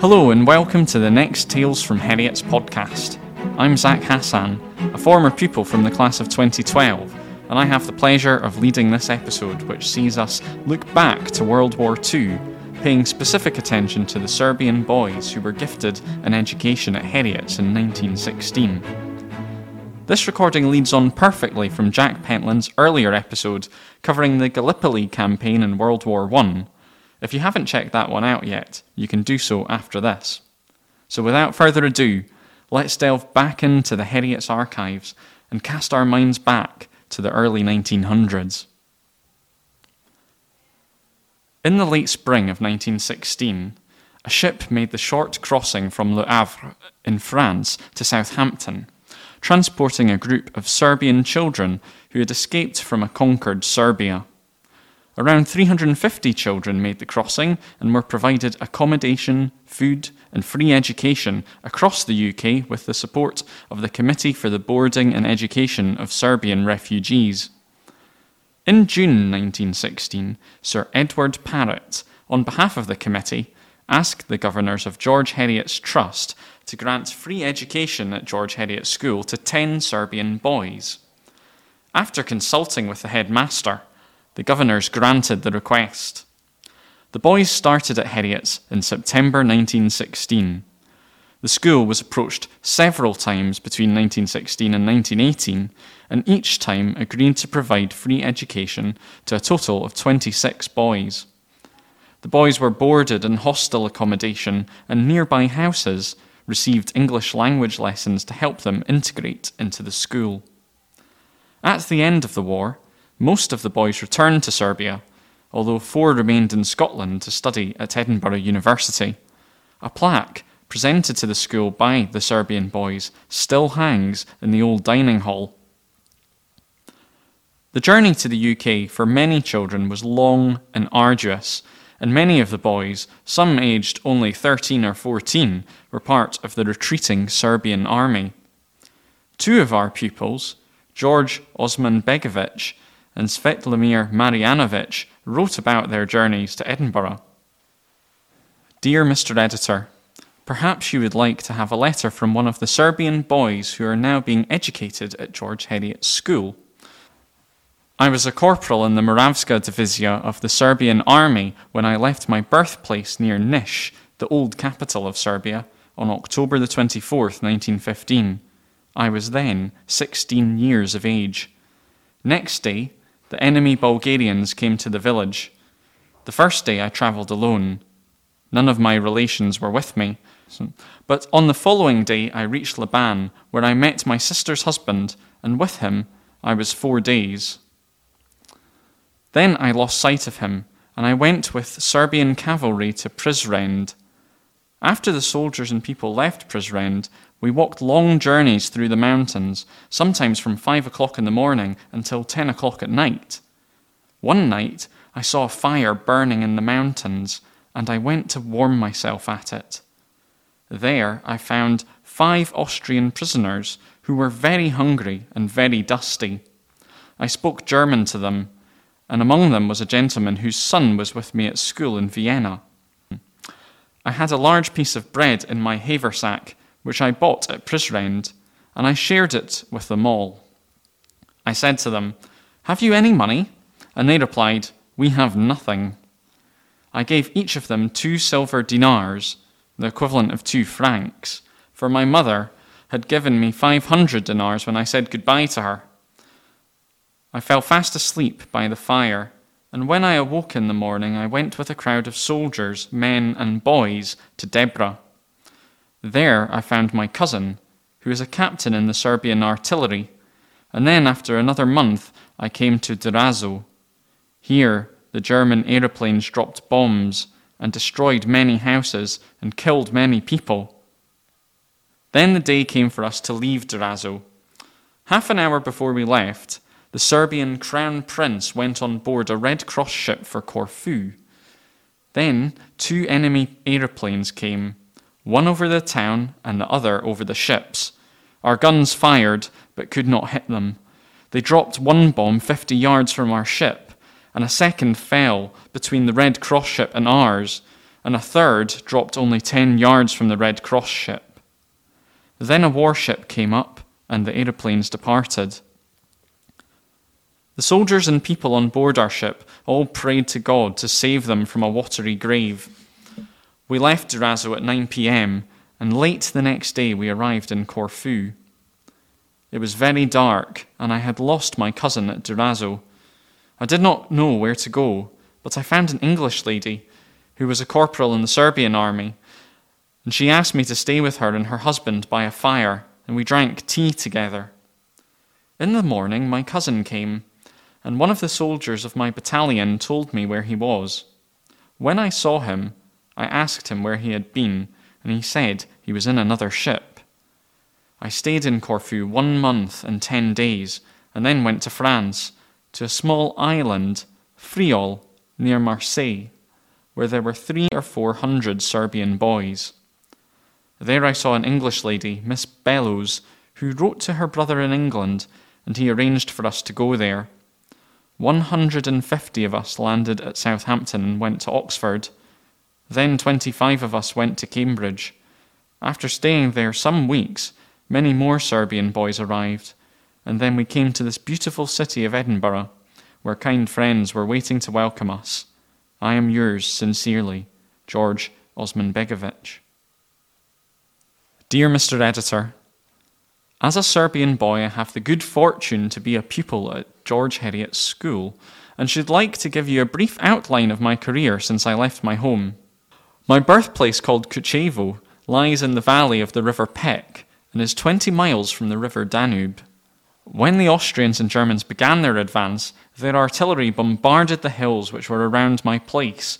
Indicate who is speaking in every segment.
Speaker 1: Hello, and welcome to the next Tales from Heriot's podcast. I'm Zack Hassan, a former pupil from the class of 2012, and I have the pleasure of leading this episode, which sees us look back to World War II, paying specific attention to the Serbian boys who were gifted an education at Heriot's in 1916. This recording leads on perfectly from Jack Pentland's earlier episode covering the Gallipoli campaign in World War I if you haven't checked that one out yet, you can do so after this. So without further ado, let's delve back into the Heriot's archives and cast our minds back to the early 1900s. In the late spring of 1916, a ship made the short crossing from Le Havre in France to Southampton, transporting a group of Serbian children who had escaped from a conquered Serbia. Around 350 children made the crossing and were provided accommodation, food, and free education across the UK with the support of the Committee for the Boarding and Education of Serbian Refugees. In June 1916, Sir Edward Parrott, on behalf of the committee, asked the governors of George Heriot's Trust to grant free education at George Heriot School to 10 Serbian boys. After consulting with the headmaster, the governors granted the request. The boys started at Heriot's in September 1916. The school was approached several times between 1916 and 1918, and each time agreed to provide free education to a total of 26 boys. The boys were boarded in hostel accommodation, and nearby houses received English language lessons to help them integrate into the school. At the end of the war, most of the boys returned to Serbia, although four remained in Scotland to study at Edinburgh University. A plaque presented to the school by the Serbian boys still hangs in the old dining hall. The journey to the UK for many children was long and arduous, and many of the boys, some aged only 13 or 14, were part of the retreating Serbian army. Two of our pupils, George Osmanbegovic and Svetlamir Marjanovic wrote about their journeys to Edinburgh. Dear Mr. Editor, perhaps you would like to have a letter from one of the Serbian boys who are now being educated at George Heriot's School. I was a corporal in the Moravska Divizia of the Serbian army when I left my birthplace near Niš, the old capital of Serbia, on October the 24th, 1915. I was then 16 years of age. Next day, the enemy Bulgarians came to the village. The first day I travelled alone. None of my relations were with me. But on the following day I reached Laban, where I met my sister's husband, and with him I was four days. Then I lost sight of him, and I went with Serbian cavalry to Prizren. After the soldiers and people left Prizren, we walked long journeys through the mountains, sometimes from five o'clock in the morning until ten o'clock at night. One night I saw a fire burning in the mountains, and I went to warm myself at it. There I found five Austrian prisoners who were very hungry and very dusty. I spoke German to them, and among them was a gentleman whose son was with me at school in Vienna. I had a large piece of bread in my haversack which I bought at Prizren, and I shared it with them all. I said to them, Have you any money? And they replied, We have nothing. I gave each of them two silver dinars, the equivalent of two francs, for my mother had given me five hundred dinars when I said goodbye to her. I fell fast asleep by the fire, and when I awoke in the morning, I went with a crowd of soldiers, men, and boys to Debra. There I found my cousin, who is a captain in the Serbian artillery, and then after another month I came to Durazzo. Here the German aeroplanes dropped bombs and destroyed many houses and killed many people. Then the day came for us to leave Durazzo. Half an hour before we left, the Serbian crown prince went on board a Red Cross ship for Corfu. Then two enemy aeroplanes came one over the town and the other over the ships. Our guns fired, but could not hit them. They dropped one bomb 50 yards from our ship, and a second fell between the Red Cross ship and ours, and a third dropped only 10 yards from the Red Cross ship. Then a warship came up, and the aeroplanes departed. The soldiers and people on board our ship all prayed to God to save them from a watery grave. We left Durazzo at 9 pm, and late the next day we arrived in Corfu. It was very dark, and I had lost my cousin at Durazzo. I did not know where to go, but I found an English lady who was a corporal in the Serbian army, and she asked me to stay with her and her husband by a fire, and we drank tea together. In the morning, my cousin came, and one of the soldiers of my battalion told me where he was. When I saw him, I asked him where he had been, and he said he was in another ship. I stayed in Corfu one month and ten days, and then went to France, to a small island, Friol, near Marseille where there were three or four hundred Serbian boys. There I saw an English lady, Miss Bellows, who wrote to her brother in England, and he arranged for us to go there. One hundred and fifty of us landed at Southampton and went to Oxford. Then twenty five of us went to Cambridge. After staying there some weeks, many more Serbian boys arrived, and then we came to this beautiful city of Edinburgh, where kind friends were waiting to welcome us. I am yours sincerely, George Osmanbegovic. Dear Mr. Editor, as a Serbian boy, I have the good fortune to be a pupil at George Heriot's school, and should like to give you a brief outline of my career since I left my home. My birthplace, called Kuchevo, lies in the valley of the river Pek and is 20 miles from the river Danube. When the Austrians and Germans began their advance, their artillery bombarded the hills which were around my place,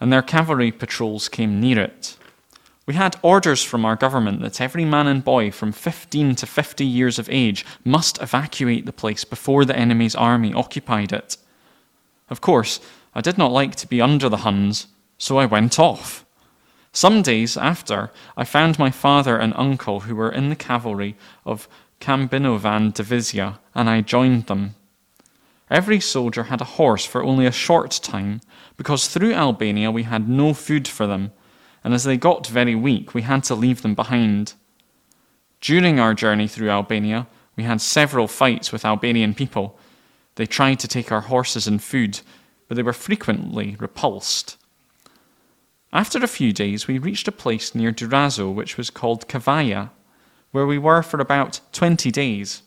Speaker 1: and their cavalry patrols came near it. We had orders from our government that every man and boy from 15 to 50 years of age must evacuate the place before the enemy's army occupied it. Of course, I did not like to be under the Huns, so I went off. Some days after, I found my father and uncle who were in the cavalry of Kambinovan Divizia, and I joined them. Every soldier had a horse for only a short time, because through Albania we had no food for them, and as they got very weak, we had to leave them behind. During our journey through Albania, we had several fights with Albanian people. They tried to take our horses and food, but they were frequently repulsed. After a few days, we reached a place near Durazzo which was called Kavaya where we were for about 20 days.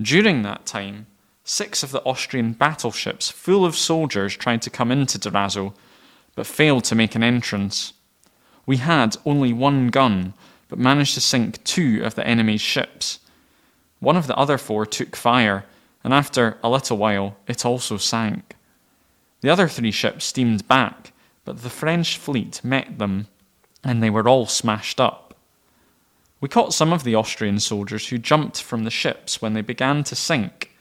Speaker 1: During that time, six of the Austrian battleships full of soldiers tried to come into Durazzo, but failed to make an entrance. We had only one gun, but managed to sink two of the enemy's ships. One of the other four took fire, and after a little while it also sank. The other three ships steamed back, but the French fleet met them, and they were all smashed up. We caught some of the Austrian soldiers who jumped from the ships when they began to sink,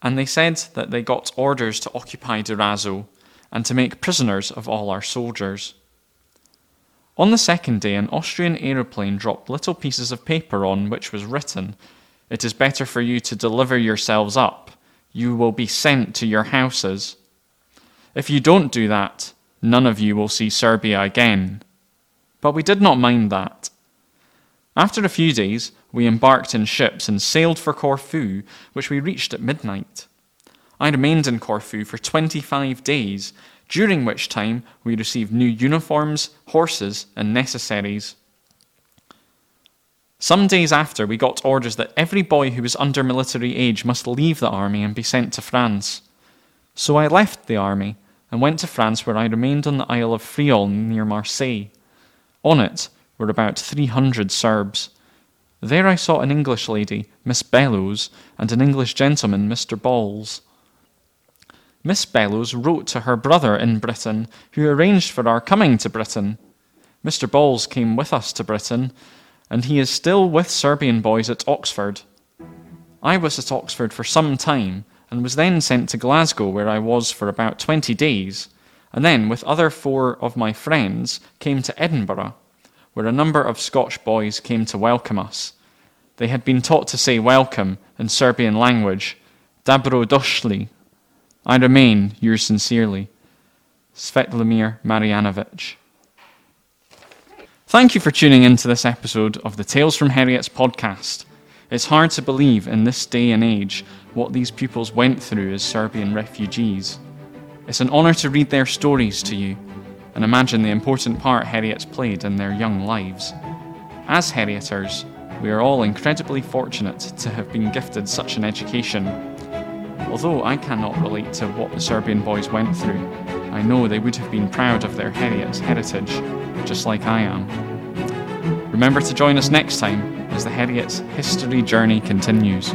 Speaker 1: and they said that they got orders to occupy Durazzo and to make prisoners of all our soldiers. On the second day, an Austrian aeroplane dropped little pieces of paper on which was written, It is better for you to deliver yourselves up. You will be sent to your houses. If you don't do that, none of you will see Serbia again. But we did not mind that. After a few days, we embarked in ships and sailed for Corfu, which we reached at midnight. I remained in Corfu for 25 days, during which time we received new uniforms, horses, and necessaries. Some days after, we got orders that every boy who was under military age must leave the army and be sent to France. So I left the army and went to France, where I remained on the Isle of Friol near Marseille. On it, were about 300 Serbs. There I saw an English lady, Miss Bellows, and an English gentleman, Mr. Balls. Miss Bellows wrote to her brother in Britain, who arranged for our coming to Britain. Mr. Balls came with us to Britain, and he is still with Serbian boys at Oxford. I was at Oxford for some time, and was then sent to Glasgow, where I was for about twenty days, and then, with other four of my friends, came to Edinburgh where a number of Scotch boys came to welcome us. They had been taught to say welcome in Serbian language, Dobro došli. I remain, yours sincerely, Svetlamir Marianovich. Thank you for tuning in to this episode of the Tales from Heriot's podcast. It's hard to believe in this day and age what these pupils went through as Serbian refugees. It's an honour to read their stories to you and imagine the important part Heriots played in their young lives. As Herioters, we are all incredibly fortunate to have been gifted such an education. Although I cannot relate to what the Serbian boys went through, I know they would have been proud of their Heriot's heritage, just like I am. Remember to join us next time as the Heriot's history journey continues.